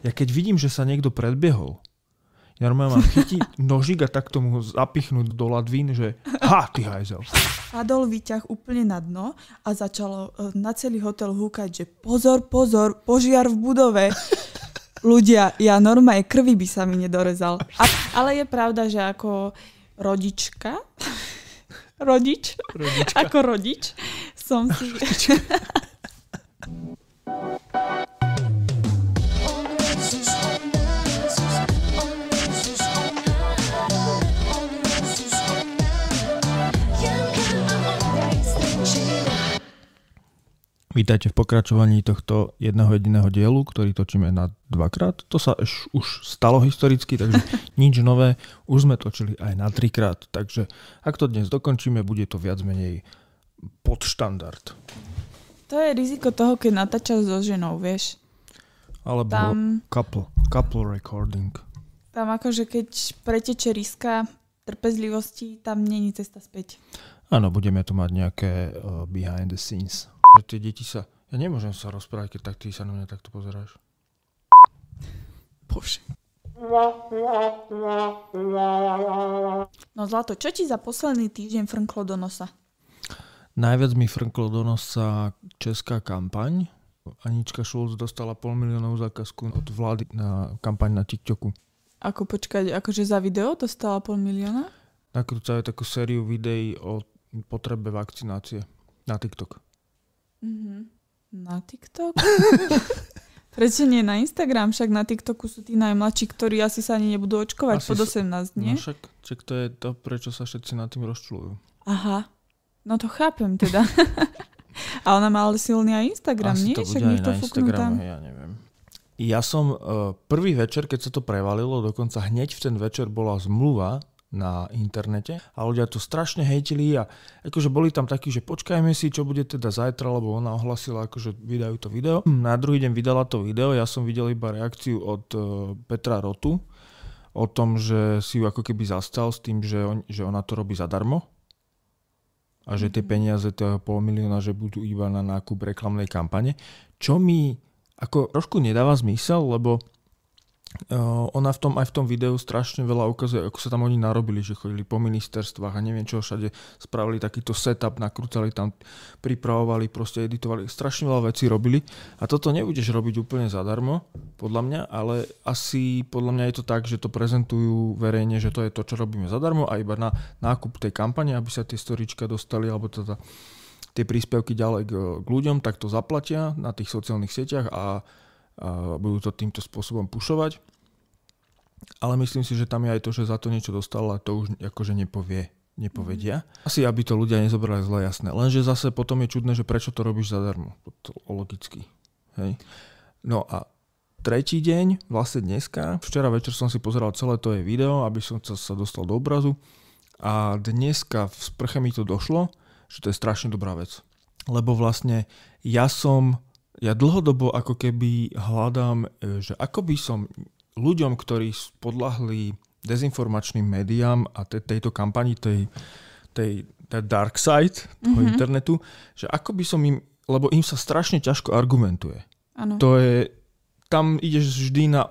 Ja keď vidím, že sa niekto predbiehol, ja normálne mám chytiť nožík a tak tomu zapichnúť do ladvín, že ha, ty hajzel. Padol výťah úplne na dno a začalo e, na celý hotel húkať, že pozor, pozor, požiar v budove. Ľudia, ja normálne krvi by sa mi nedorezal. A, ale je pravda, že ako rodička, rodič, Rodička. ako rodič, som si... Vítajte v pokračovaní tohto jedného jediného dielu, ktorý točíme na dvakrát. To sa eš, už stalo historicky, takže nič nové. Už sme točili aj na trikrát, takže ak to dnes dokončíme, bude to viac menej pod štandard. To je riziko toho, keď natáčaš so ženou, vieš. Alebo Tam, couple, couple recording. tam akože keď preteče riska trpezlivosti, tam není cesta späť. Áno, budeme tu mať nejaké uh, behind the scenes. Že tie deti sa... Ja nemôžem sa rozprávať, keď tak ty sa na mňa takto pozeráš. Bože. No zlato, čo ti za posledný týždeň frnklo do nosa? Najviac mi frnklo do nosa česká kampaň. Anička Šulc dostala pol miliónov zákazku od vlády na kampaň na TikToku. Ako počkať, akože za video dostala pol milióna? Nakrúcajú takú sériu videí o potrebe vakcinácie na TikTok. Mhm. Na TikTok? Prečo nie na Instagram? Však na TikToku sú tí najmladší, ktorí asi sa ani nebudú očkovať Asi pod sa- 18, nie? No však, však to je to, prečo sa všetci nad tým rozčulujú. Aha. No to chápem teda. A ona má ale silný aj Instagram, Asi nie? to Však bude aj nech to na fúknú Instagrame, tam. ja neviem. Ja som uh, prvý večer, keď sa to prevalilo, dokonca hneď v ten večer bola zmluva na internete. A ľudia to strašne hejtili a akože boli tam takí, že počkajme si, čo bude teda zajtra, lebo ona ohlasila, akože vydajú to video. Na druhý deň vydala to video, ja som videl iba reakciu od uh, Petra Rotu o tom, že si ju ako keby zastal s tým, že, on, že ona to robí zadarmo a že tie peniaze, toho pol milióna, že budú iba na nákup reklamnej kampane, čo mi ako trošku nedáva zmysel, lebo ona v tom, aj v tom videu strašne veľa ukazuje, ako sa tam oni narobili, že chodili po ministerstvách a neviem čo všade, spravili takýto setup, nakrúcali tam, pripravovali, proste editovali, strašne veľa vecí robili. A toto nebudeš robiť úplne zadarmo, podľa mňa, ale asi podľa mňa je to tak, že to prezentujú verejne, že to je to, čo robíme zadarmo a iba na nákup tej kampane, aby sa tie storička dostali, alebo teda tie príspevky ďalej k, k ľuďom, tak to zaplatia na tých sociálnych sieťach a budú to týmto spôsobom pušovať. Ale myslím si, že tam je aj to, že za to niečo dostala, to už akože nepovie, nepovedia. Asi, aby to ľudia nezobrali zle jasné. Lenže zase potom je čudné, že prečo to robíš zadarmo. To logicky. Hej. No a tretí deň, vlastne dneska, včera večer som si pozeral celé to jej video, aby som sa dostal do obrazu. A dneska v sprche mi to došlo, že to je strašne dobrá vec. Lebo vlastne ja som, ja dlhodobo ako keby hľadám, e, že ako by som ľuďom, ktorí podľahli dezinformačným médiám a te, tejto kampani, tej, tej, tej dark side toho Mhm. internetu, že ako by som im, lebo im sa strašne ťažko argumentuje. Áno. To je, tam ideš vždy na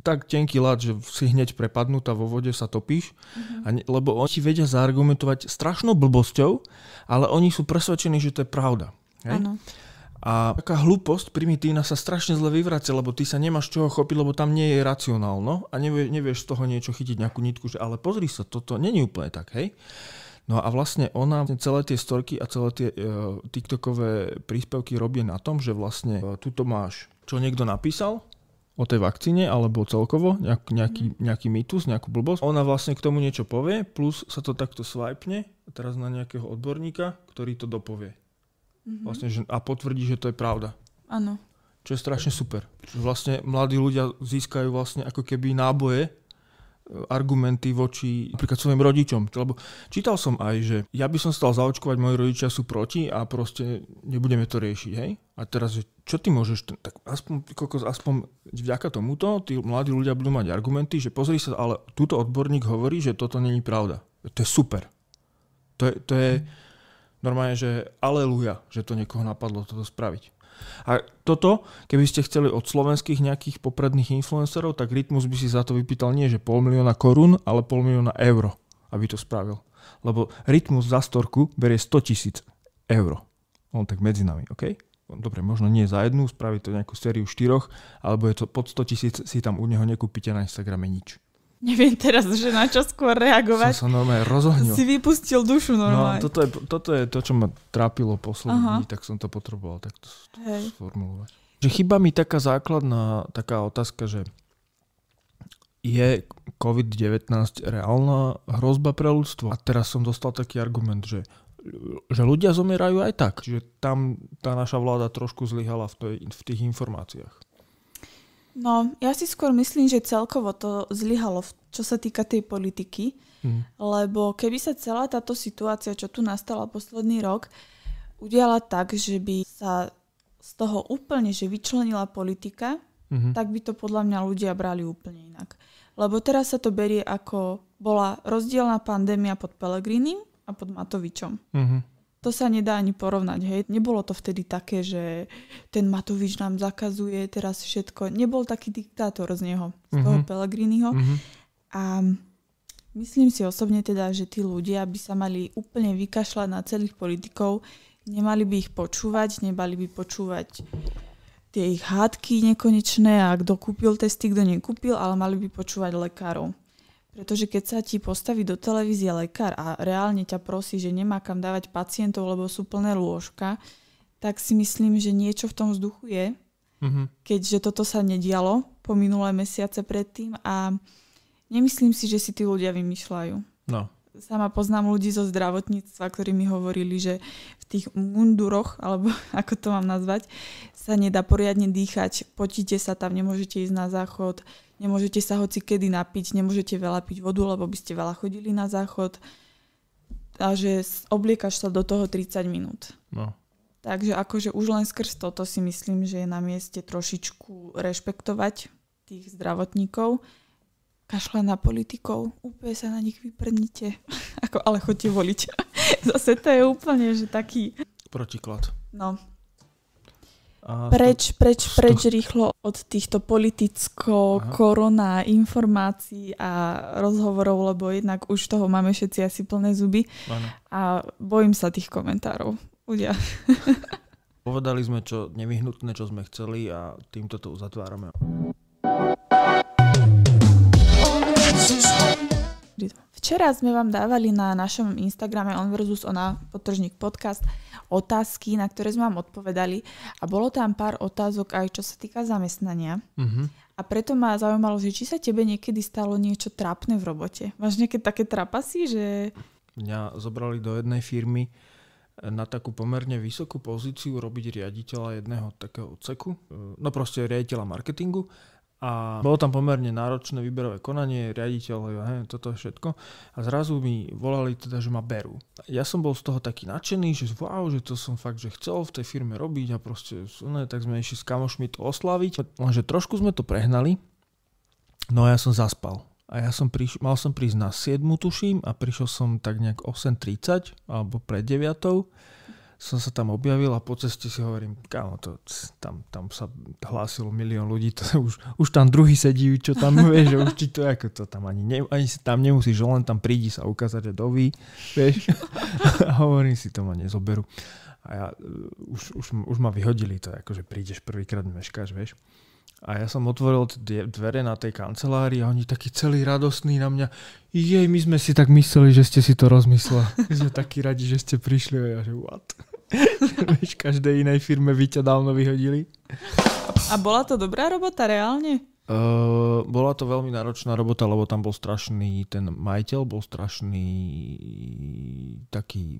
tak tenký ľad, že si hneď prepadnutá vo vode sa topíš, Mhm. a ne, lebo oni ti vedia zaargumentovať strašnou blbosťou, ale oni sú presvedčení, že to je pravda. Hej? A taká hlúposť primitívna sa strašne zle vyvracia, lebo ty sa nemáš čoho chopiť, lebo tam nie je racionálno a nevie, nevieš z toho niečo chytiť nejakú nitku, že ale pozri sa, toto není úplne tak, hej. No a vlastne ona celé tie storky a celé tie uh, TikTokové príspevky robí na tom, že vlastne uh, tuto máš, čo niekto napísal o tej vakcíne, alebo celkovo nejak, nejaký, nejaký mýtus, nejakú blbosť. Ona vlastne k tomu niečo povie, plus sa to takto swipne teraz na nejakého odborníka, ktorý to dopovie. Mhm. Vlastne, že, a potvrdí, že to je pravda. Áno. Čo je strašne super. Vlastne mladí ľudia získajú vlastne ako keby náboje, e, argumenty voči napríklad svojim rodičom. Lebo čítal som aj, že ja by som stal zaočkovať, moji rodičia sú proti a proste nebudeme to riešiť, hej? A teraz, že čo ty môžeš, tak aspoň, kokos, aspoň vďaka tomuto, tí mladí ľudia budú mať argumenty, že pozri sa, ale túto odborník hovorí, že toto není pravda. To je super. To je, to je normálne, že aleluja, že to niekoho napadlo toto spraviť. A toto, keby ste chceli od slovenských nejakých popredných influencerov, tak Rytmus by si za to vypýtal nie, že pol milióna korún, ale pol milióna eur, aby to spravil. Lebo Rytmus za storku berie 100 tisíc eur. On tak medzi nami, OK? Dobre, možno nie za jednu, spraví to nejakú sériu štyroch, alebo je to pod 100 tisíc, si tam u neho nekúpite na Instagrame nič. Neviem teraz, že na čo skôr reagovať. Som sa normálne rozohnil. Si vypustil dušu No, normálne. toto je, toto je to, čo ma trápilo poslední dní, tak som to potreboval takto Hej. sformulovať. Že chyba mi taká základná taká otázka, že je COVID-19 reálna hrozba pre ľudstvo? A teraz som dostal taký argument, že že ľudia zomierajú aj tak. Čiže tam tá naša vláda trošku zlyhala v, tej, v tých informáciách. No, ja si skôr myslím, že celkovo to zlyhalo, čo sa týka tej politiky, Hm. lebo keby sa celá táto situácia, čo tu nastala posledný rok, udiala tak, že by sa z toho úplne, že vyčlenila politika, Mhm. tak by to podľa mňa ľudia brali úplne inak. Lebo teraz sa to berie ako bola rozdielna pandémia pod Pelegrinim a pod Matovičom. Mhm. To sa nedá ani porovnať, hej. Nebolo to vtedy také, že ten Matovič nám zakazuje teraz všetko. Nebol taký diktátor z neho, z toho Mhm. Pelegriniho. Mhm. A myslím si osobne teda, že tí ľudia by sa mali úplne vykašľať na celých politikov, nemali by ich počúvať, nemali by počúvať tie ich hádky nekonečné a kto kúpil testy, kto nekúpil, ale mali by počúvať lekárov. Pretože keď sa ti postaví do televízie lekár a reálne ťa prosí, že nemá kam dávať pacientov, lebo sú plné lôžka, tak si myslím, že niečo v tom vzduchu je, Mhm. keďže toto sa nedialo po minulé mesiace predtým a nemyslím si, že si tí ľudia vymýšľajú. No. Sama poznám ľudí zo zdravotníctva, ktorí mi hovorili, že v tých munduroch, alebo ako to mám nazvať, sa nedá poriadne dýchať, potíte sa tam, nemôžete ísť na záchod, nemôžete sa hoci kedy napiť, nemôžete veľa piť vodu, lebo by ste veľa chodili na záchod a že obliekaš sa do toho 30 minút. no. Takže akože už len skrz toto si myslím, že je na mieste trošičku rešpektovať tých zdravotníkov. Kašľa na politikov, úplne sa na nich vyprdnite. Ako, ale chodte voliť. Zase to je úplne, že taký, Protiklad. no, A preč, preč, z preč rýchlo od týchto politicko, Aha. korona, informácií a rozhovorov, lebo jednak už toho máme všetci asi plné zuby To, áno. a bojím sa tých komentárov. Ľudia. Povedali sme, čo nevyhnutné, čo sme chceli a týmto to uzatvárame. Včera sme vám dávali na našom Instagrame On versus Ona potržník podcast otázky, na ktoré sme vám odpovedali a bolo tam pár otázok aj čo sa týka zamestnania. Mhm. A preto ma zaujímalo, že či sa tebe niekedy stalo niečo trápne v robote. Máš nejaké také trapasy, že... Mňa zobrali do jednej firmy na takú pomerne vysokú pozíciu robiť riaditeľa jedného takého odseku. No proste riaditeľa marketingu. A bolo tam pomerne náročné výberové konanie, riaditeľ, hej, toto všetko. A zrazu mi volali teda, že ma berú. Ja som bol z toho taký nadšený, že wow, že to som fakt, že chcel v tej firme robiť a proste, ne, tak sme išli s kamošmi to oslaviť. Lenže trošku sme to prehnali, no a ja som zaspal. A ja som priš- mal som prísť na 7 tuším a prišiel som tak nejak 8.30 alebo pred 9 som sa tam objavil a po ceste si hovorím, kámo, to, tam, tam sa hlásilo milión ľudí, to už, už tam druhý sedí, čo tam, vieš, že už ti to, ako to tam ani, ne, ani si tam nemusíš, len tam prídi sa ukázať, že doví, vieš, a hovorím si, to ma nezoberú. A ja, uh, už, už, už ma vyhodili to, akože prídeš prvýkrát, meškáš, vieš. A ja som otvoril tie dvere na tej kancelárii a oni takí celí radostní na mňa. Jej, my sme si tak mysleli, že ste si to rozmysleli. My sme takí radi, že ste prišli. A ja, že what? Vieš, každej inej firme by ťa dávno vyhodili. A bola to dobrá robota reálne? Uh, bola to veľmi náročná robota, lebo tam bol strašný, ten majiteľ bol strašný taký,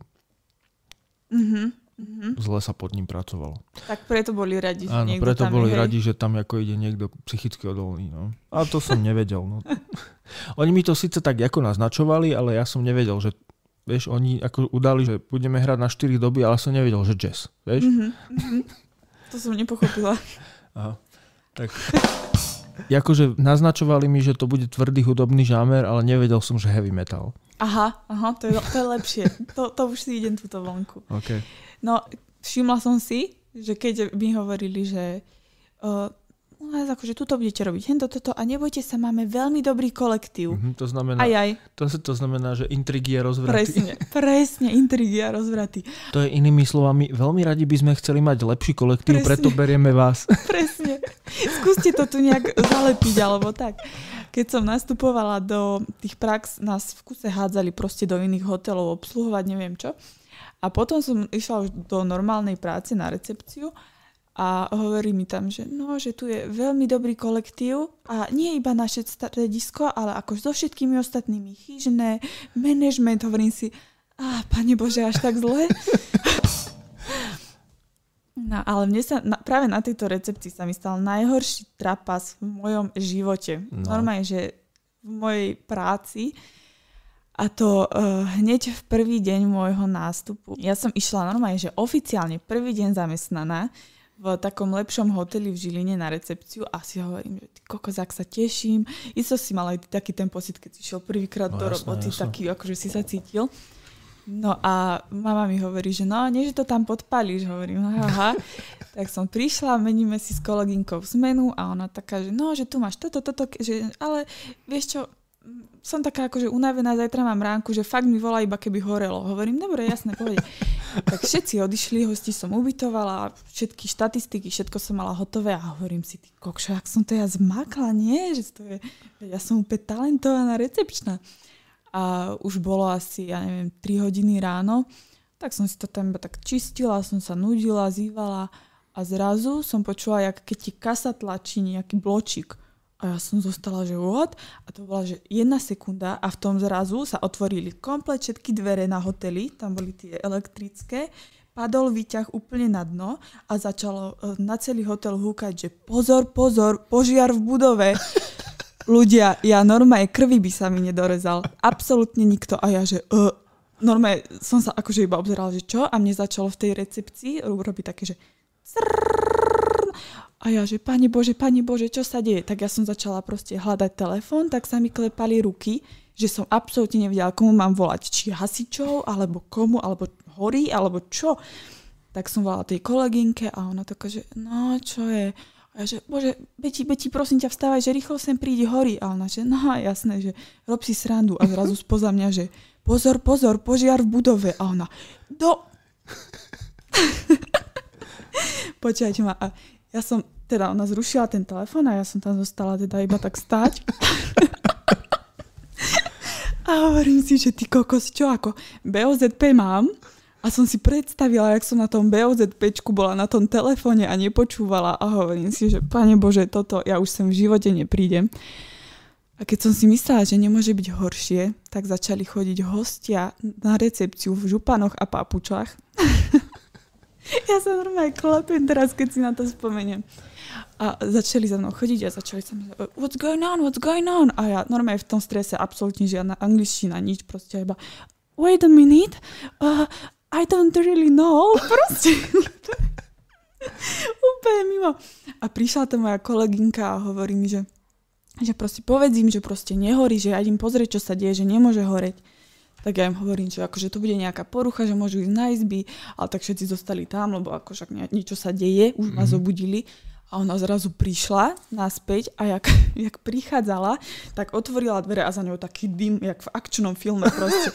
Mhm. Mhm. zle sa pod ním pracovalo. Tak preto boli radi, že Áno, niekto preto tam boli je, radi, že tam ako ide niekto psychicky odolný. No. A to som nevedel. No. Oni mi to síce tak ako naznačovali, ale ja som nevedel, že vieš, oni ako udali, že budeme hrať na 4 doby, ale som nevedel, že jazz. Vieš? Mhm, mhm. To som nepochopila. Aha. Tak. Akože naznačovali mi, že to bude tvrdý hudobný žámer, ale nevedel som, že heavy metal. Aha, aha, to je, to je lepšie. To, to už si idem túto vonku. Okay. No, všimla som si, že keď mi hovorili, že uh, u nás akože tuto budete robiť hento, toto a nebojte sa, máme veľmi dobrý kolektív. Mhm, to znamená, Aj, aj, to, to znamená, že intrigy a rozvraty. presne, presne, intrigy a rozvraty. To je inými slovami, veľmi radi by sme chceli mať lepší kolektív, Presne. preto berieme vás. Presne. Skúste to tu nejak zalepiť, alebo tak. Keď som nastupovala do tých prax, nás v kuse hádzali proste do iných hotelov obsluhovať, neviem čo. A potom som išla už do normálnej práce na recepciu a hovorí mi tam, že no, že tu je veľmi dobrý kolektív a nie iba naše stredisko, ale ako so všetkými ostatnými chyžné, management, hovorím si, a pane Bože, až tak zle. No, ale mne sa, na, práve na tejto recepcii sa mi stal najhorší trapas v mojom živote. No. No. Normálne, že v mojej práci a to uh, hneď v prvý deň môjho nástupu. Ja som išla normálne, že oficiálne prvý deň zamestnaná v takom lepšom hoteli v Žiline na recepciu a si hovorím, že ty kokos, ak sa teším. Isto si mal aj taký ten pocit, keď si šiel prvýkrát No do jasné, roboty, jasné. taký akože si sa cítil. No a mama mi hovorí, že no, nie, že to tam podpalíš, hovorím, aha. tak som prišla, meníme si s kolegynkou zmenu a ona taká, že no, že tu máš toto, toto, že, ale vieš čo, som taká akože unavená, zajtra mám ránku, že fakt mi volá iba keby horelo. Hovorím, dobre, jasné, pohode. tak všetci odišli, hosti som ubytovala, všetky štatistiky, všetko som mala hotové a hovorím si, ty kokšo, ak som to ja zmakla, nie? Že to je, ja som úplne talentovaná recepčná a už bolo asi, ja neviem, 3 hodiny ráno, tak som si to tam iba tak čistila, som sa nudila, zývala a zrazu som počula, jak keď ti kasa tlačí nejaký bločík. A ja som zostala, že what? A to bola, že jedna sekunda a v tom zrazu sa otvorili komplet všetky dvere na hoteli, tam boli tie elektrické, padol výťah úplne na dno a začalo e, na celý hotel húkať, že pozor, pozor, požiar v budove. Ľudia, ja normálne krvi by sa mi nedorezal. Absolútne nikto. A ja, že uh, normálne som sa akože iba obzerala, že čo? A mne začalo v tej recepcii robiť také, že crrrr. A ja, že pani Bože, pani Bože, čo sa deje? Tak ja som začala proste hľadať telefón, tak sa mi klepali ruky, že som absolútne nevedela, komu mám volať. Či hasičov, alebo komu, alebo horí, alebo čo. Tak som volala tej kolegynke a ona taká, že no, čo je? A ja, že bože, Beti, Beti, prosím ťa, vstávaj, že rýchlo sem príde, horí. A ona, že no jasné, že rob si srandu. A zrazu spoza mňa, že pozor, pozor, požiar v budove. A ona, do... Počúvajte ma. A ja som, teda ona zrušila ten telefón a ja som tam zostala teda iba tak stáť. a hovorím si, že ty kokos, čo ako BOZP mám a som si predstavila, jak som na tom BOZPčku bola na tom telefóne a nepočúvala a hovorím si, že pane Bože, toto ja už sem v živote neprídem. A keď som si myslela, že nemôže byť horšie, tak začali chodiť hostia na recepciu v županoch a papučách. ja sa normálne klepem teraz, keď si na to spomeniem. A začali za mnou chodiť a začali sa mi what's going on, what's going on? A ja normálne v tom strese absolútne žiadna angličtina, nič, proste iba wait a minute, uh, I don't really know. Proste. Úplne mimo. A prišla tam moja kolegynka a hovorí mi, že že proste povedz im, že proste nehorí, že ja idem pozrieť, čo sa deje, že nemôže horeť. Tak ja im hovorím, že akože to bude nejaká porucha, že môžu ísť na izby, ale tak všetci zostali tam, lebo akože niečo sa deje, už ma Mhm. zobudili. A ona zrazu prišla naspäť a jak, jak prichádzala, tak otvorila dvere a za ňou taký dym, jak v akčnom filme proste.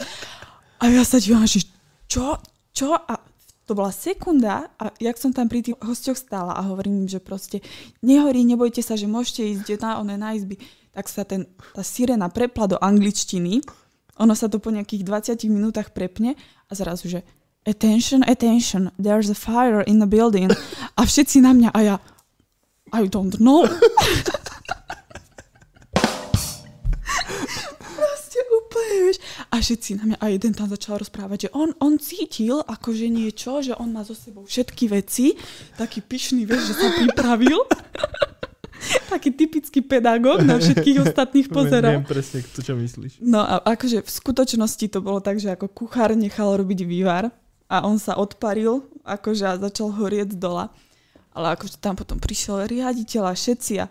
A ja sa dívam, že čo, čo? A to bola sekunda a jak som tam pri tých hosťoch stála a hovorím im, že proste nehorí, nebojte sa, že môžete ísť na oné na izby, tak sa ten, tá sirena prepla do angličtiny, ono sa to po nejakých 20 minútach prepne a zrazu, že attention, attention, there's a fire in the building a všetci na mňa a ja I don't know. Proste úplne, vieš. A všetci na mňa, a jeden tam začal rozprávať, že on, on cítil akože niečo, že on má so sebou všetky veci, taký pyšný, vieš, že sa pripravil. taký typický pedagóg na všetkých ostatných pozeral. Viem presne, to čo myslíš. No a akože v skutočnosti to bolo tak, že ako kuchár nechal robiť vývar a on sa odparil akože a začal horieť dola. Ale akože tam potom prišiel riaditeľ a všetci a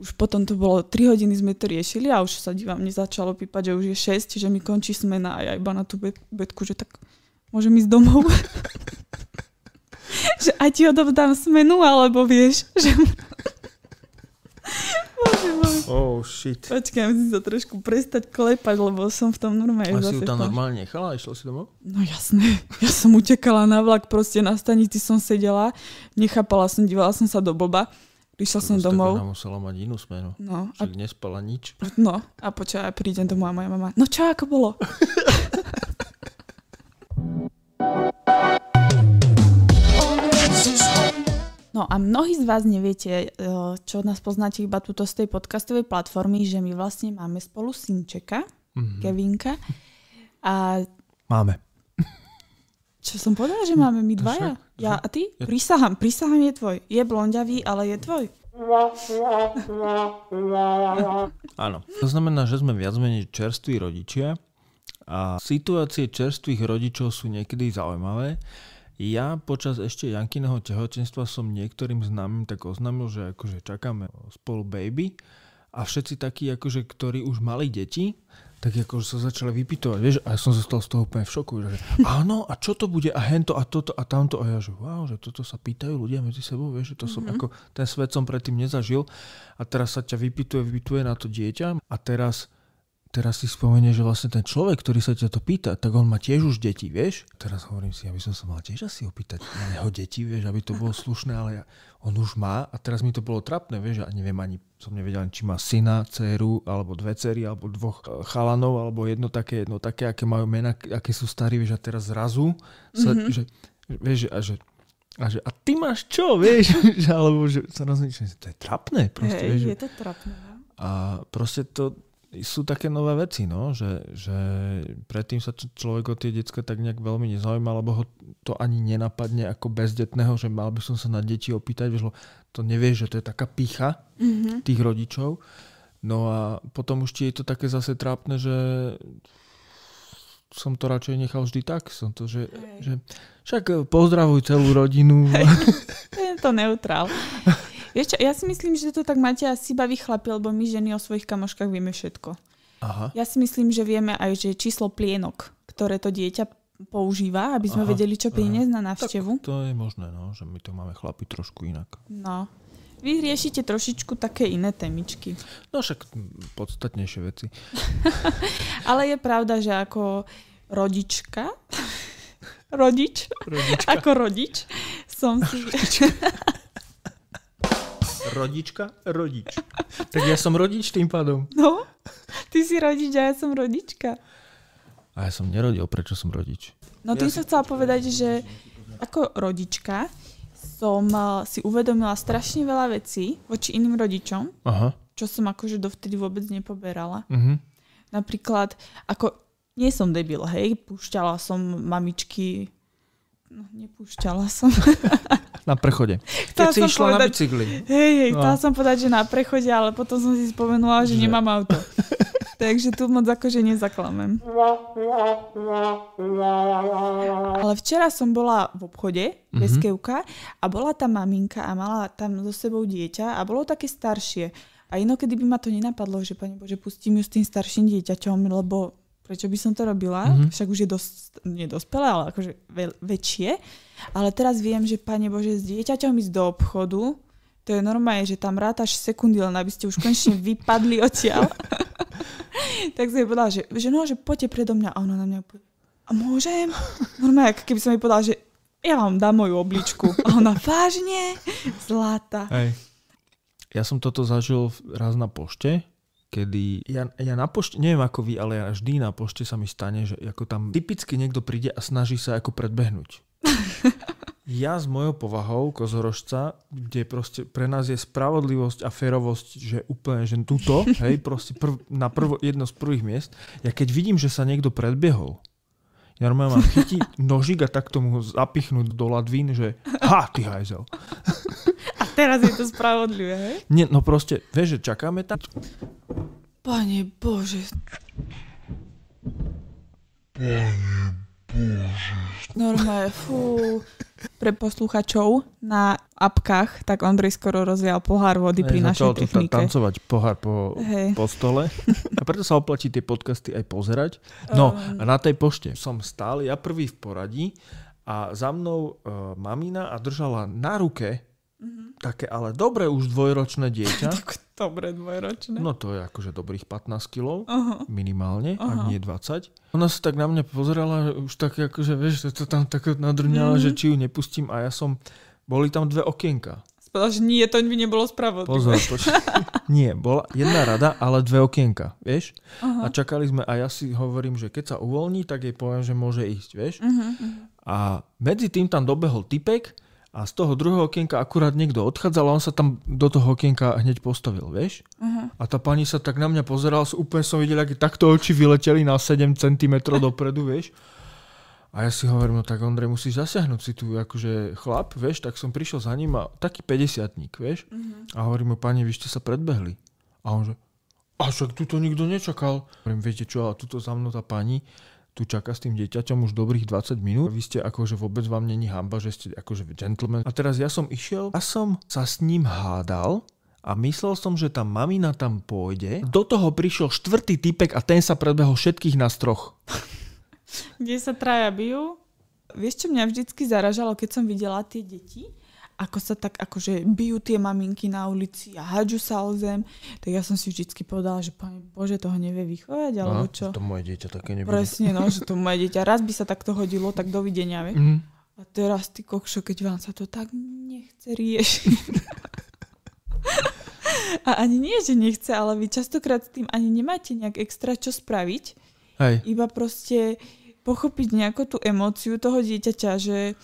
už potom to bolo 3 hodiny sme to riešili a už sa dívam, mne začalo pípať, že už je 6, že mi končí smena a ja iba na tú betku, že tak môžem ísť domov. že aj ti odovzdám smenu, alebo vieš, že... Bože môj. Oh shit. Počkaj, musím sa trošku prestať klepať, lebo som v tom normálne A si ju tam tom- normálne nechala a išla si domov? No jasné, ja som utekala na vlak, proste na stanici som sedela, nechápala som, dívala som sa do blba, prišla som domov, Ona musela mať inú smenu. no a, nespala nič. no a počkaj, prídem domov a moja mama, no čo, ako bolo? No a mnohí z vás neviete, eh, čo nás poznáte iba tuto z tej podcastovej platformy, že my vlastne máme spolu synčeka, Mhm. Kevinka. A Máme. čo som povedala, že máme my dvaja? Ja a ty? Ja- Prisahám, prisahám je tvoj. Je blonďavý, ale je tvoj. Áno. To znamená, že sme viac menej čerství rodičia a situácie čerstvých rodičov sú niekedy zaujímavé. Ja počas ešte Jankiného tehotenstva som niektorým známym tak oznámil, že akože čakáme spolu baby a všetci takí, akože, ktorí už mali deti, tak akože sa začali vypytovať, vieš, a ja som zostal z toho úplne v šoku, že áno, a čo to bude, a hento, a toto, a tamto, a ja, že wow, že toto sa pýtajú ľudia medzi sebou, vieš, že to som, ako, ten svet som predtým nezažil. A teraz sa ťa vypytuje, vypytuje na to dieťa a teraz teraz si spomenie, že vlastne ten človek, ktorý sa ťa to pýta, tak on má tiež už deti, vieš? Teraz hovorím si, aby som sa mal tiež asi opýtať na jeho deti, vieš, aby to bolo slušné, ale ja, on už má a teraz mi to bolo trapné, vieš, a neviem ani, som nevedel, či má syna, dceru, alebo dve cery, alebo dvoch e, chalanov, alebo jedno také, jedno také, aké majú mena, aké sú starí, vieš, a teraz zrazu, sa, mm-hmm. že, vieš, a že a, že, a ty máš čo, vieš? alebo že sa rozmýšľam, to je trapné. Proste, Hej, vieš, je to trapné. no. a proste to sú také nové veci, no, že, že predtým sa človek o tie decka tak nejak veľmi nezaujíma, lebo ho to ani nenapadne ako bezdetného, že mal by som sa na deti opýtať, lebo to nevieš, že to je taká pícha Mhm. tých rodičov. No a potom už ti je to také zase trápne, že som to radšej nechal vždy tak. Som to, že, Hej. že však pozdravuj celú rodinu. Je to neutrál. Vieš čo, ja si myslím, že to tak máte asi baví chlapi, lebo my ženy o svojich kamoškách vieme všetko. Aha. Ja si myslím, že vieme aj, že číslo plienok, ktoré to dieťa používa, aby sme Aha, vedeli, čo priniesť na návštevu. To je možné, no, že my to máme chlapi trošku inak. No. Vy riešite trošičku také iné témičky. No však podstatnejšie veci. Ale je pravda, že ako rodička, rodič, Rodička. ako rodič, som si... Rodička, rodič. Tak ja som rodič tým pádom. No, ty si rodič a ja som rodička. A ja som nerodil, prečo som rodič? No tým som chcela povedať, že ako rodička som eh, si uvedomila strašne veľa vecí voči iným rodičom, Aha. čo som akože dovtedy vôbec nepoberala. Mhm. Napríklad, ako nie som debil, hej, púšťala som mamičky, no nepúšťala som. Na prechode. Keď si išla na povedať- bicykli. Hej, hej, No. chcela som povedať, že na prechode, ale potom som si spomenula, že, Že- nemám auto. Takže tu moc akože nezaklamem. Ale včera som bola v obchode, bez Mhm. kevka, a bola tam maminka a mala tam so sebou dieťa a bolo také staršie. A inokedy by ma to nenapadlo, že pani Bože, pustím ju s tým starším dieťaťom, lebo prečo by som to robila? Mhm. Však už je dosť, nie dospelé, ale akože veľ, väčšie. Ale teraz viem, že pane Bože, s dieťaťom ísť do obchodu, to je normálne, že tam rátaš sekundy, len aby ste už konečne vypadli odtiaľ. tak som jej povedala, že, že no, že poďte predo mňa. A ona na mňa povie, a môžem? Normálne, keby som jej povedala, že ja vám dám moju obličku. A ona, vážne? Zlata. Hej. Ja som toto zažil raz na pošte, kedy ja, ja na pošte, neviem ako vy, ale ja vždy na pošte sa mi stane, že ako tam typicky niekto príde a snaží sa ako predbehnúť. Ja s mojou povahou kozorožca, kde proste pre nás je spravodlivosť a férovosť, že úplne, že tuto, hej, proste prv, na prvo, jedno z prvých miest, ja keď vidím, že sa niekto predbiehol, ja normálne mám chytiť nožík a takto mu ho zapichnúť do ladvín, že ha, ty hajzel. A teraz je to spravodlivé, hej? Nie, no proste, vieš, že čakáme tam. Pane Bože. Normálne, fú. Pre posluchačov na apkách, tak Ondrej skoro rozlial pohár vody pri našej tu ta- technike. tancovať pohár po, Hej. po stole. A preto sa oplatí tie podcasty aj pozerať. No Um. na tej pošte som stál, ja prvý v poradí a za mnou e, mamina a držala na ruke také ale dobre už dvojročné dieťa. Dobre dvojročné. No to je akože dobrých 15 kg Aha. minimálne, ak Aha. nie 20. Ona sa tak na mňa pozerala, už tak akože, vieš, že to tam tak nadrňala, Mhm. že či ju nepustím a ja som, boli tam dve okienka. Povedal, že nie, to by nebolo spravodlivé. Pozor, počkaj. Nie, bola jedna rada, ale dve okienka, vieš? A Aha. čakali sme a ja si hovorím, že keď sa uvoľní, tak jej poviem, že môže ísť, vieš? Mhm, mhm. A medzi tým tam dobehol typek a z toho druhého okienka akurát niekto odchádzal a on sa tam do toho okienka hneď postavil, vieš? Aha. A tá pani sa tak na mňa pozerala, úplne som videl, aké takto oči vyleteli na 7 cm dopredu, vieš? A ja si hovorím, no tak Ondrej, musíš zasiahnuť si tu akože chlap, vieš, tak som prišiel za ním a taký 50 vieš? Mhm. A hovorím mu, pani, vy ste sa predbehli. A on že, a však tu to nikto nečakal. Hovorím, viete čo, ale tuto za mnou tá pani tu čaká s tým dieťaťom už dobrých 20 minút. Vy ste akože vôbec vám není hamba, že ste akože gentleman. A teraz ja som išiel a som sa s ním hádal a myslel som, že tá mamina tam pôjde. Do toho prišiel štvrtý typek a ten sa predbehol všetkých nás troch. Kde sa traja bijú? Vieš, čo mňa vždycky zaražalo, keď som videla tie deti? Ako sa tak akože bijú tie maminky na ulici a hádžu sa o zem. Tak ja som si vždycky povedala, že pane Bože, toho nevie vychovať, alebo čo? To moje dieťa také nebude. Presne, no, že to moje dieťa. Raz by sa takto hodilo, tak dovidenia, vie. Mhm. A teraz ty kokšo, keď vám sa to tak nechce riešiť. A ani nie, že nechce, ale vy častokrát s tým ani nemáte nejak extra čo spraviť. Hej, Iba proste pochopiť nejakú tú emóciu toho dieťaťa, že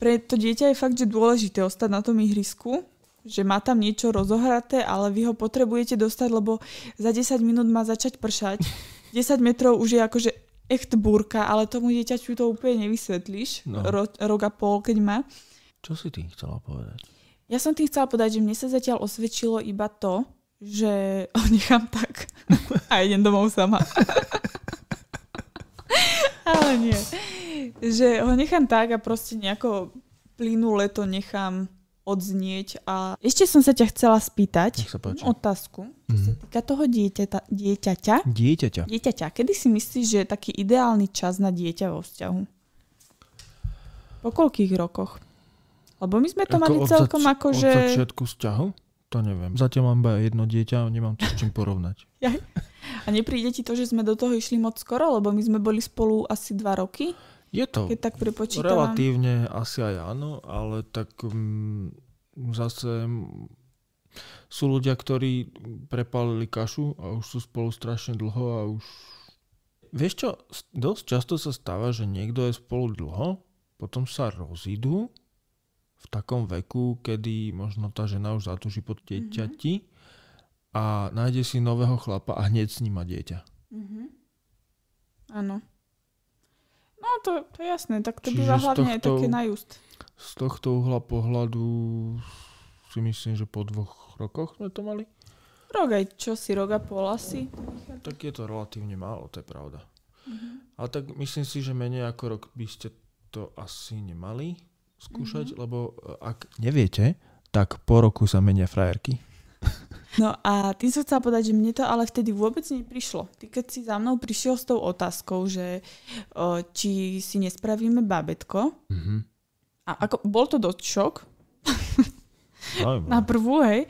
pre to dieťa je fakt, že dôležité ostať na tom ihrisku, že má tam niečo rozohraté, ale vy ho potrebujete dostať, lebo za 10 minút má začať pršať. 10 metrov už je akože echt búrka, ale tomu dieťaťu to úplne nevysvetlíš. No. Ro, rok a pol, keď má. čo si tým chcela povedať? Ja som tým chcela povedať, že mne sa zatiaľ osvedčilo iba to, že ho nechám tak a idem domov sama. Ale nie. Že ho nechám tak a proste nejako plynule to nechám odznieť. A ešte som sa ťa chcela spýtať otázku, čo sa Mhm. týka toho dieťata, dieťaťa. Dieťaťa. Dieťaťa, kedy si myslíš, že je taký ideálny čas na dieťa vo vzťahu? Po koľkých rokoch? Lebo my sme to Ako mali od celkom zač- ako, Od že... začiatku vzťahu? To neviem. Zatiaľ mám iba jedno dieťa a nemám to s čím porovnať. A nepríde ti to, že sme do toho išli moc skoro, lebo my sme boli spolu asi dva roky, Je to keď tak prepočítam. relatívne asi aj áno, ale tak mm, zase mm, sú ľudia, ktorí prepálili kašu a už sú spolu strašne dlho a už... Vieš čo, dosť často sa stáva, že niekto je spolu dlho, potom sa rozídu v takom veku, kedy možno tá žena už zatúži po dieťati a nájde si nového chlapa a hneď s ním má dieťa. Mhm. Áno. No to, to je jasné, tak to Čiže býva hlavne tohto- také na just. Z tohto uhla pohľadu si myslím, že po dvoch rokoch sme to mali. Rok aj čo si, rok a pol asi. Tak je to relatívne málo, to je pravda. Mhm. Ale tak myslím si, že menej ako rok by ste to asi nemali skúšať, lebo e, ak neviete, tak po roku sa menia frajerky. No a tým som chcela povedať, že mne to ale vtedy vôbec neprišlo. Ty keď si za mnou prišiel s tou otázkou, že o, či si nespravíme babetko, Mhm. a ako, bol to dosť šok, na prvú, hej.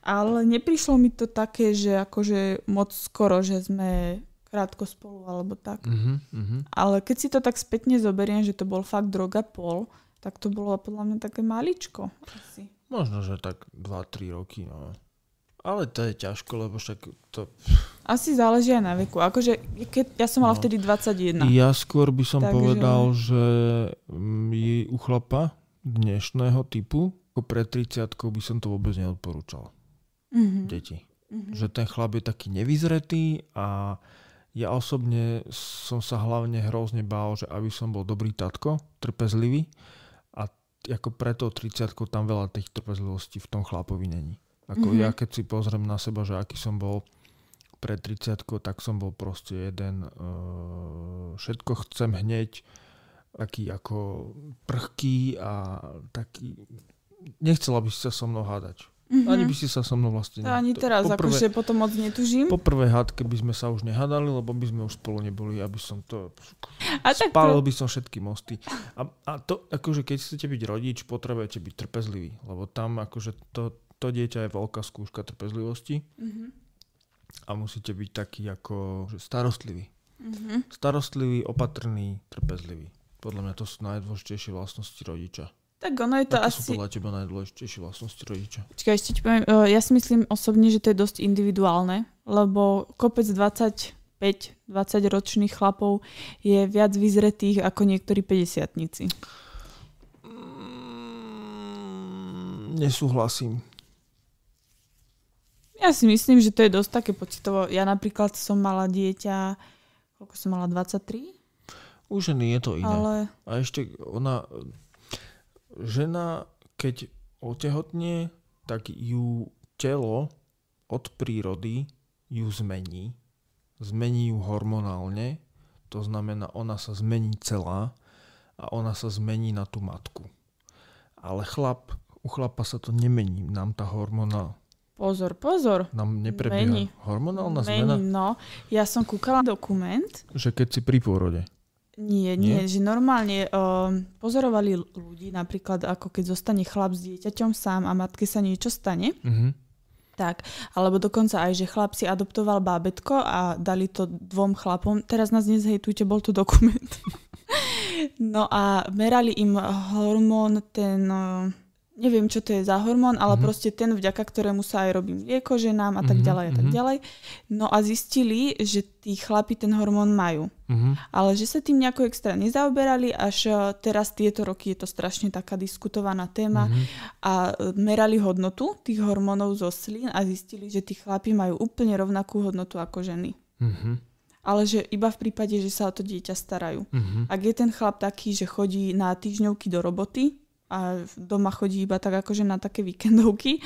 Ale neprišlo mi to také, že akože moc skoro, že sme krátko spolu alebo tak. Mhm, mhm. Ale keď si to tak spätne zoberiem, že to bol fakt droga pol, tak to bolo podľa mňa také maličko. Asi. Možno, že tak 2-3 roky, no. Ale to je ťažko, lebo však to... Asi záleží aj na veku. Akože, keď, ja som mala No. vtedy 21. Ja skôr by som Takže- povedal, že mm, je u chlapa dnešného typu, ako pred 30 by som to vôbec neodporúčal. Mhm. Deti. Mhm. Že ten chlap je taký nevyzretý a ja osobne som sa hlavne hrozne bál, že aby som bol dobrý tatko, trpezlivý a ako preto 30 tam veľa tých trpezlivostí v tom chlapovi není. Ako Mhm. ja keď si pozriem na seba, že aký som bol pred 30 tak som bol proste jeden, uh, všetko chcem hneď, taký ako prchký a taký, nechcela by si sa so mnou hádať. Mm-hmm. Ani by si sa so mnou vlastne... To ani teraz, poprvé, akože potom moc netužím. Po prvej hádke by sme sa už nehádali, lebo by sme už spolu neboli, aby som to... A spálil to... by som všetky mosty. A, a to, akože keď chcete byť rodič, potrebujete byť trpezlivý, lebo tam akože to, to dieťa je veľká skúška trpezlivosti mm-hmm. a musíte byť taký ako starostlivý. Mm-hmm. Starostlivý, opatrný, trpezlivý. Podľa mňa to sú najdôležitejšie vlastnosti rodiča. Tak ono je to Aké asi... sú podľa teba najdôležitejšie vlastnosti rodiča? Počkaj, ešte ti poviem, e, ja si myslím osobne, že to je dosť individuálne, lebo kopec 25 20 ročných chlapov je viac vyzretých ako niektorí 50 mm, Nesúhlasím. Ja si myslím, že to je dosť také pocitovo. Ja napríklad som mala dieťa, koľko som mala, 23? U ženy je to iné. Ale... A ešte ona, žena, keď otehotne, tak ju telo od prírody ju zmení. Zmení ju hormonálne, to znamená, ona sa zmení celá a ona sa zmení na tú matku. Ale chlap, u chlapa sa to nemení, nám tá hormona Pozor, pozor. Nám neprebieha Mení. hormonálna Mení, zmena? no. Ja som kúkala dokument. Že keď si pri pôrode. Nie, nie, nie že normálne um, pozorovali ľudí, napríklad ako keď zostane chlap s dieťaťom sám a matke sa niečo stane. Mm-hmm. Tak, alebo dokonca aj, že chlap si adoptoval bábetko a dali to dvom chlapom. Teraz nás nezhejtujte, bol tu dokument. no a merali im hormón ten... Uh, neviem, čo to je za hormón, ale mm-hmm. proste ten, vďaka ktorému sa aj robí mlieko ženám a tak mhm, ďalej a tak mhm. ďalej. No a zistili, že tí chlapi ten hormón majú. Mm-hmm. Ale že sa tým nejako extra nezaoberali, až e, teraz tieto roky je to strašne taká diskutovaná téma mm-hmm. a e, merali hodnotu tých hormónov zo slín a zistili, že tí chlapi majú úplne rovnakú hodnotu ako ženy. Mm-hmm ale že iba v prípade, že sa o to dieťa starajú. Mm-hmm. Ak je ten chlap taký, že chodí na týždňovky do roboty, a doma chodí iba tak akože na také víkendovky,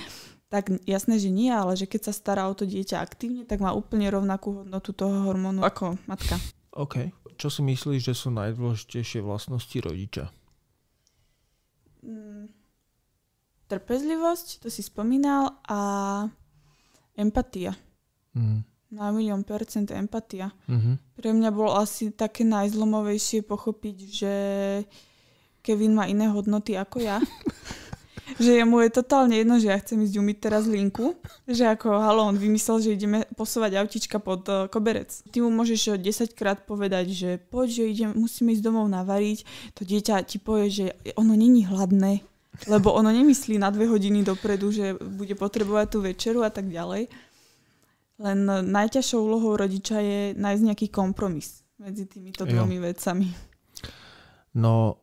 tak jasné, že nie, ale že keď sa stará o to dieťa aktívne, tak má úplne rovnakú hodnotu toho hormónu ako matka. OK. Čo si myslíš, že sú najdôležitejšie vlastnosti rodiča? Mm, trpezlivosť, to si spomínal, a empatia. Mm. Na milión percent empatia. Mm-hmm. Pre mňa bolo asi také najzlomovejšie pochopiť, že Kevin má iné hodnoty ako ja. že mu je totálne jedno, že ja chcem ísť umyť teraz linku. Že ako, halo, on vymyslel, že ideme posúvať autička pod uh, koberec. Ty mu môžeš 10 eh, krát povedať, že poď, že idem, musíme ísť domov navariť. To dieťa ti povie, že ono není hladné, lebo ono nemyslí na dve hodiny dopredu, že bude potrebovať tú večeru a tak ďalej. Len najťažšou úlohou rodiča je nájsť nejaký kompromis medzi týmito dvomi vecami. No,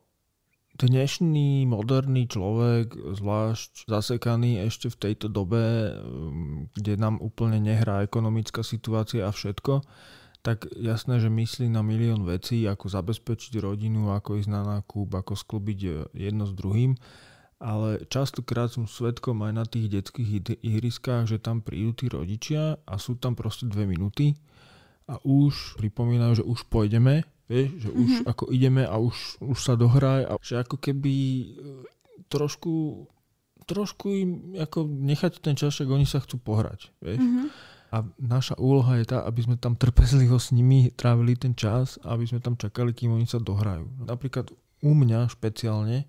dnešný moderný človek, zvlášť zasekaný ešte v tejto dobe, um, kde nám úplne nehrá ekonomická situácia a všetko, tak jasné, že myslí na milión vecí, ako zabezpečiť rodinu, ako ísť na nákup, ako sklbiť e, jedno s druhým. Ale častokrát som svetkom aj na tých detských ihriskách, že tam prídu tí rodičia a sú tam proste dve minúty a už pripomínajú, že už pôjdeme Vieš, že už mm-hmm. ako ideme a už, už sa dohraj a že ako keby e, trošku, trošku im ako nechať ten čas, oni sa chcú pohrať. Vieš? Mm-hmm. A naša úloha je tá, aby sme tam trpezlivo s nimi trávili ten čas, aby sme tam čakali, kým oni sa dohrajú. Napríklad u mňa špeciálne,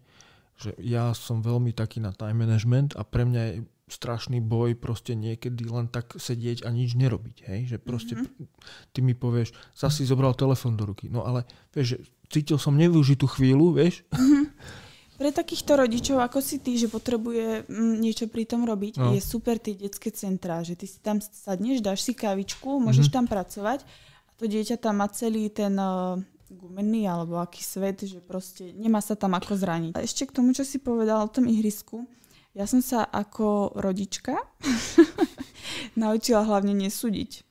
že ja som veľmi taký na time management a pre mňa je strašný boj proste niekedy len tak sedieť a nič nerobiť. Hej? Že proste mm-hmm. ty mi povieš, sa si zobral telefon do ruky. No ale vieš, že cítil som nevyužitú chvíľu, vieš. Mm-hmm. Pre takýchto rodičov ako si ty, že potrebuje mm, niečo pri tom robiť, no. je super tie detské centrá, že ty si tam sadneš, dáš si kávičku, môžeš mm-hmm. tam pracovať a to dieťa tam má celý ten uh, gumený alebo aký svet, že proste nemá sa tam ako zraniť. A ešte k tomu, čo si povedal o tom ihrisku, ja som sa ako rodička naučila hlavne nesúdiť.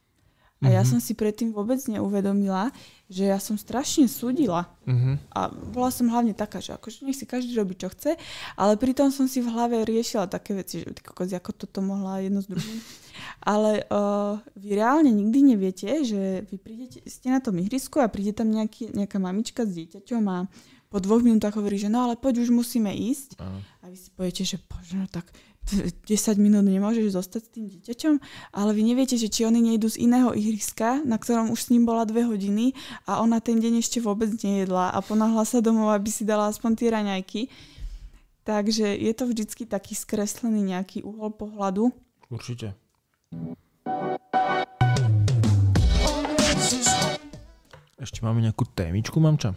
A mm-hmm. ja mhm. som si predtým vôbec neuvedomila, že ja som strašne súdila. Mm-hmm. A bola som hlavne taká, že akože nech si každý robí, čo chce, ale pritom som si v hlave riešila také veci, že kokos, ako toto mohla jedno z druhým. ale uh, vy reálne nikdy neviete, že vy prídete, ste na tom ihrisku a príde tam nejaký, nejaká mamička s dieťaťom a po dvoch minútach hovorí, že no ale poď už musíme ísť. Áno. A vy si poviete, že bože, no tak t- 10 minút nemôžeš zostať s tým dieťaťom, ale vy neviete, že či oni nejdú z iného ihriska, na ktorom už s ním bola dve hodiny a ona ten deň ešte vôbec nejedla a ponáhla sa domov, aby si dala aspoň tie raňajky. Takže je to vždycky taký skreslený nejaký uhol pohľadu. Určite. Ešte máme nejakú témičku, mamča?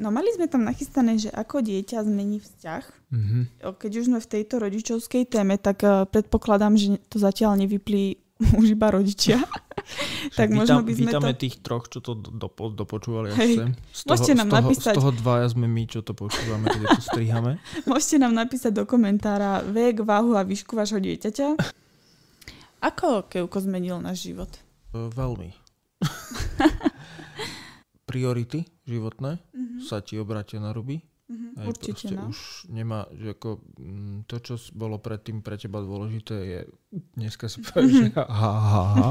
No mali sme tam nachystané, že ako dieťa zmení vzťah. Mhm. Keď už sme v tejto rodičovskej téme, tak uh, predpokladám, že to zatiaľ nevyplí už iba rodičia. tak Však možno vítam, by sme vítame to... tých troch, čo to do, do, dopočúvali až Hej. sem. Z toho, Môžete nám z toho, napísať. Z toho dvaja sme my, čo to počúvame, keď to strihame. Môžete nám napísať do komentára vek, váhu a výšku vášho dieťaťa. Ako Keuko zmenil náš život? E, Veľmi. Priority životné Mhm. sa ti obratia na ruby. Mhm, Aj určite, no. Už nemá, že ako mm, to, čo bolo predtým pre teba dôležité, je dneska si povieš, že ha, ha, ha, ha.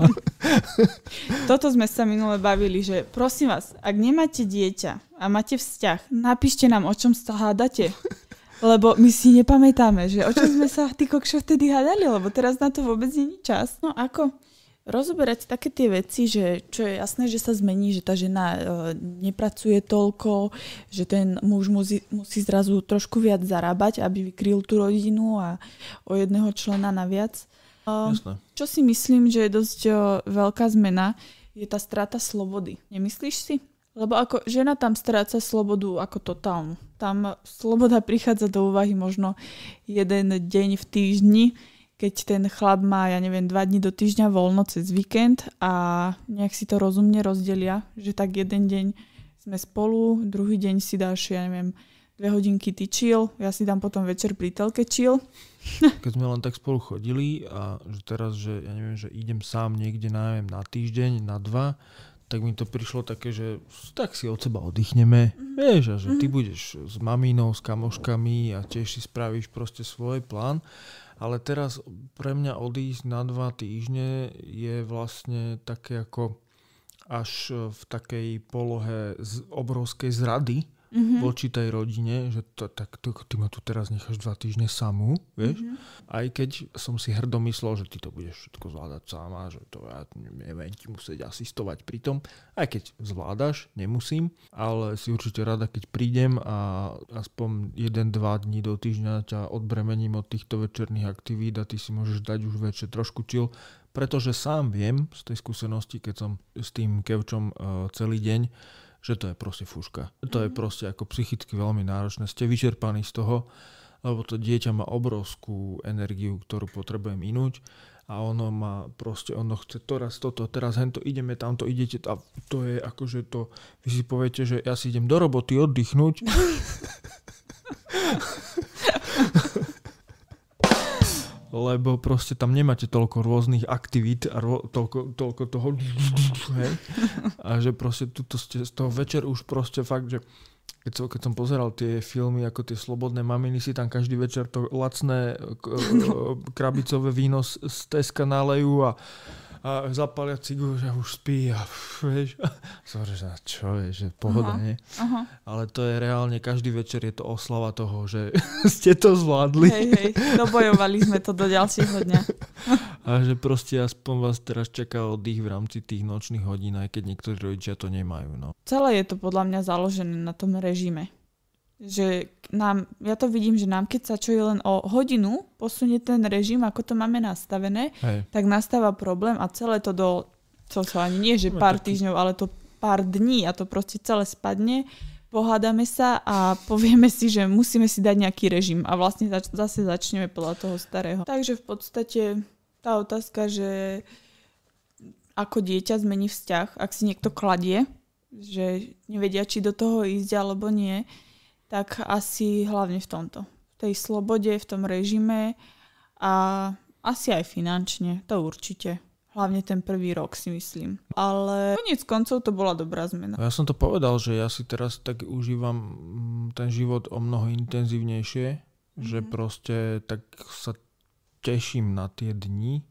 Toto sme sa minule bavili, že prosím vás, ak nemáte dieťa a máte vzťah, napíšte nám, o čom sa hádate. Lebo my si nepamätáme, že o čom sme sa ty kokšo vtedy hádali, lebo teraz na to vôbec nie je čas. No ako rozoberať také tie veci, že čo je jasné, že sa zmení, že tá žena e, nepracuje toľko, že ten muž musí, musí zrazu trošku viac zarábať, aby vykryl tú rodinu a o jedného člena naviac. E, čo si myslím, že je dosť o, veľká zmena, je tá strata slobody. Nemyslíš si? Lebo ako žena tam stráca slobodu ako totálnu. Tam sloboda prichádza do úvahy možno jeden deň v týždni, keď ten chlap má, ja neviem, dva dní do týždňa voľno cez víkend a nejak si to rozumne rozdelia, že tak jeden deň sme spolu, druhý deň si dáš, ja neviem, dve hodinky ty chill, ja si dám potom večer pri telke chill. Keď sme len tak spolu chodili a že teraz, že ja neviem, že idem sám niekde na, neviem, na týždeň, na dva, tak mi to prišlo také, že tak si od seba oddychneme, vieš, a že ty budeš s maminou, s kamoškami a tiež si spravíš proste svoj plán. Ale teraz pre mňa odísť na dva týždne je vlastne také ako až v takej polohe z obrovskej zrady Mhm. voči tej rodine, že to, tak to, ty ma tu teraz necháš dva týždne samú, vieš? Mhm. Aj keď som si hrdo myslel, že ty to budeš všetko zvládať sama, že to ja neviem ti musieť asistovať pri tom. Aj keď zvládaš, nemusím, ale si určite rada, keď prídem a aspoň 1-2 dní do týždňa ťa odbremením od týchto večerných aktivít a ty si môžeš dať už večer trošku chill, pretože sám viem z tej skúsenosti, keď som s tým kevčom uh, celý deň, že to je proste fuška. To je proste ako psychicky veľmi náročné. Ste vyčerpaní z toho, lebo to dieťa má obrovskú energiu, ktorú potrebujem minúť a ono má proste, ono chce teraz toto, teraz hento, ideme tamto, idete a to je akože to, vy si poviete, že ja si idem do roboty oddychnúť. lebo proste tam nemáte toľko rôznych aktivít a ro- toľko, toľko toho hej? a že proste tuto ste z toho večer už proste fakt, že keď som, keď som pozeral tie filmy ako tie slobodné maminy si tam každý večer to lacné k- krabicové víno z, z Teska nalejú a, a zapalia cigu, že už spí a vieš. Som že čo je, že pohoda, Aha. nie? Aha. Ale to je reálne, každý večer je to oslava toho, že ste to zvládli. Hej, hej, dobojovali sme to do ďalšieho dňa. A že proste aspoň vás teraz čaká oddych v rámci tých nočných hodín, aj keď niektorí rodičia to nemajú. No. Celé je to podľa mňa založené na tom režime. Že nám, ja to vidím, že nám keď sa čo je len o hodinu posunie ten režim, ako to máme nastavené, Hej. tak nastáva problém a celé to do, to sa ani nie, že No, pár týždňov, ale to pár dní a to proste celé spadne, pohádame sa a povieme si, že musíme si dať nejaký režim a vlastne zač- zase začneme podľa toho starého. Takže v podstate tá otázka, že ako dieťa zmení vzťah, ak si niekto kladie, že nevedia, či do toho ísť alebo nie, tak asi hlavne v tomto. V tej slobode, v tom režime a asi aj finančne, to určite. Hlavne ten prvý rok si myslím. Ale koniec koncov to bola dobrá zmena. Ja som to povedal, že ja si teraz tak užívam mm, ten život o mnoho intenzívnejšie, že Mhm. proste tak sa teším na tie dni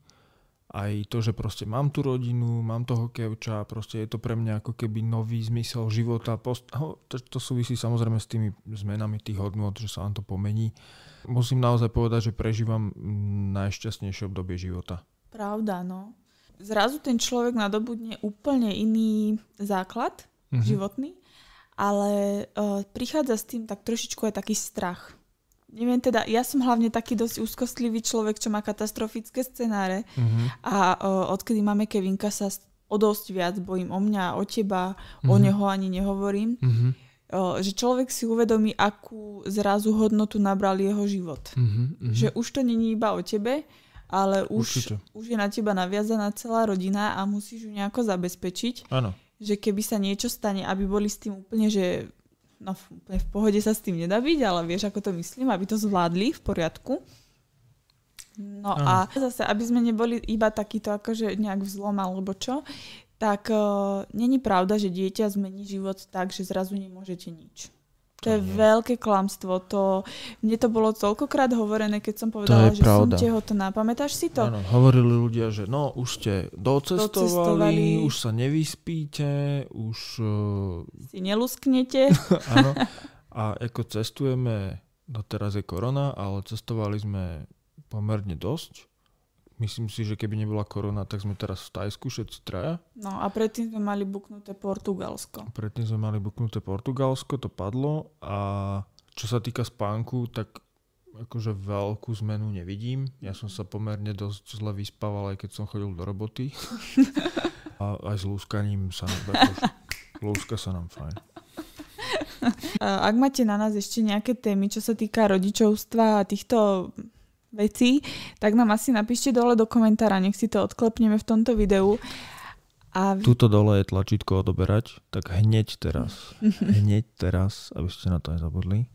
aj to, že proste mám tú rodinu, mám toho kevča, proste je to pre mňa ako keby nový zmysel života. Post- to, to súvisí samozrejme s tými zmenami tých hodnot, že sa vám to pomení. Musím naozaj povedať, že prežívam najšťastnejšie obdobie života. Pravda, no. Zrazu ten človek nadobudne úplne iný základ mm-hmm. životný, ale uh, prichádza s tým tak trošičku aj taký strach neviem teda, ja som hlavne taký dosť úzkostlivý človek, čo má katastrofické scenáre uh-huh. a uh, odkedy máme Kevinka sa o dosť viac bojím o mňa, o teba, uh-huh. o mhm. neho ani nehovorím. Uh, že človek si uvedomí, akú zrazu hodnotu nabral jeho život. Uh-huh. Uh-huh. Že už to není iba o tebe, ale už, už je na teba naviazaná celá rodina a musíš ju nejako zabezpečiť. Áno. Že keby sa niečo stane, aby boli s tým úplne, že no úplne v pohode sa s tým nedá byť, ale vieš, ako to myslím, aby to zvládli v poriadku. No Aha. a zase, aby sme neboli iba takýto akože nejak vzlom alebo čo, tak uh, není pravda, že dieťa zmení život tak, že zrazu nemôžete nič. To je veľké klamstvo. To, mne to bolo toľkokrát hovorené, keď som povedala, že pravda. som tehotná. Pamätáš si to? Áno, hovorili ľudia, že no, už ste docestovali, docestovali. už sa nevyspíte, už... Uh... Si nelusknete. Áno. A ako cestujeme, no teraz je korona, ale cestovali sme pomerne dosť. Myslím si, že keby nebola korona, tak sme teraz v Tajsku všetci traja. No a predtým sme mali buknuté Portugalsko. Predtým sme mali buknuté Portugalsko, to padlo a čo sa týka spánku, tak akože veľkú zmenu nevidím. Ja som sa pomerne dosť zle vyspával, aj keď som chodil do roboty. a aj s lúskaním sa nám, akože, lúska sa nám fajn. Ak máte na nás ešte nejaké témy, čo sa týka rodičovstva a týchto veci, tak nám asi napíšte dole do komentára, nech si to odklepneme v tomto videu. A... Tuto dole je tlačítko odoberať, tak hneď teraz, hneď teraz, aby ste na to nezabudli,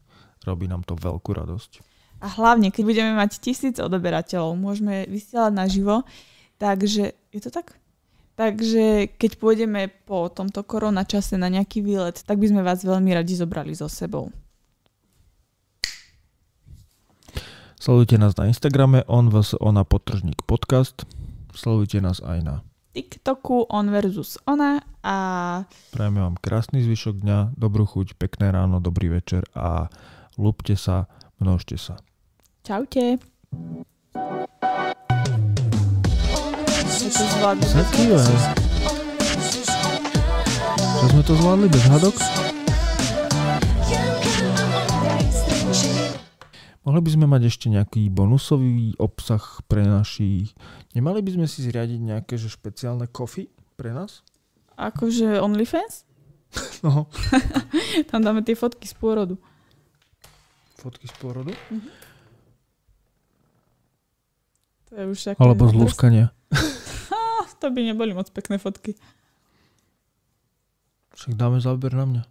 robí nám to veľkú radosť. A hlavne, keď budeme mať tisíc odoberateľov, môžeme vysielať naživo, takže je to tak? Takže keď pôjdeme po tomto korona čase na nejaký výlet, tak by sme vás veľmi radi zobrali so sebou. Sledujte nás na Instagrame on vs ona potržník podcast. Sledujte nás aj na TikToku on versus ona a prajeme vám krásny zvyšok dňa, dobrú chuť, pekné ráno, dobrý večer a lúbte sa, množte sa. Čaute. Čo sme to zvládli bez hadok? Mohli by sme mať ešte nejaký bonusový obsah pre našich... Nemali by sme si zriadiť nejaké že špeciálne kofy pre nás? Akože OnlyFans? No. Tam dáme tie fotky z pôrodu. Fotky z pôrodu? Mhm. To je už také... Alebo z lúskania. to by neboli moc pekné fotky. Však dáme záber na mňa.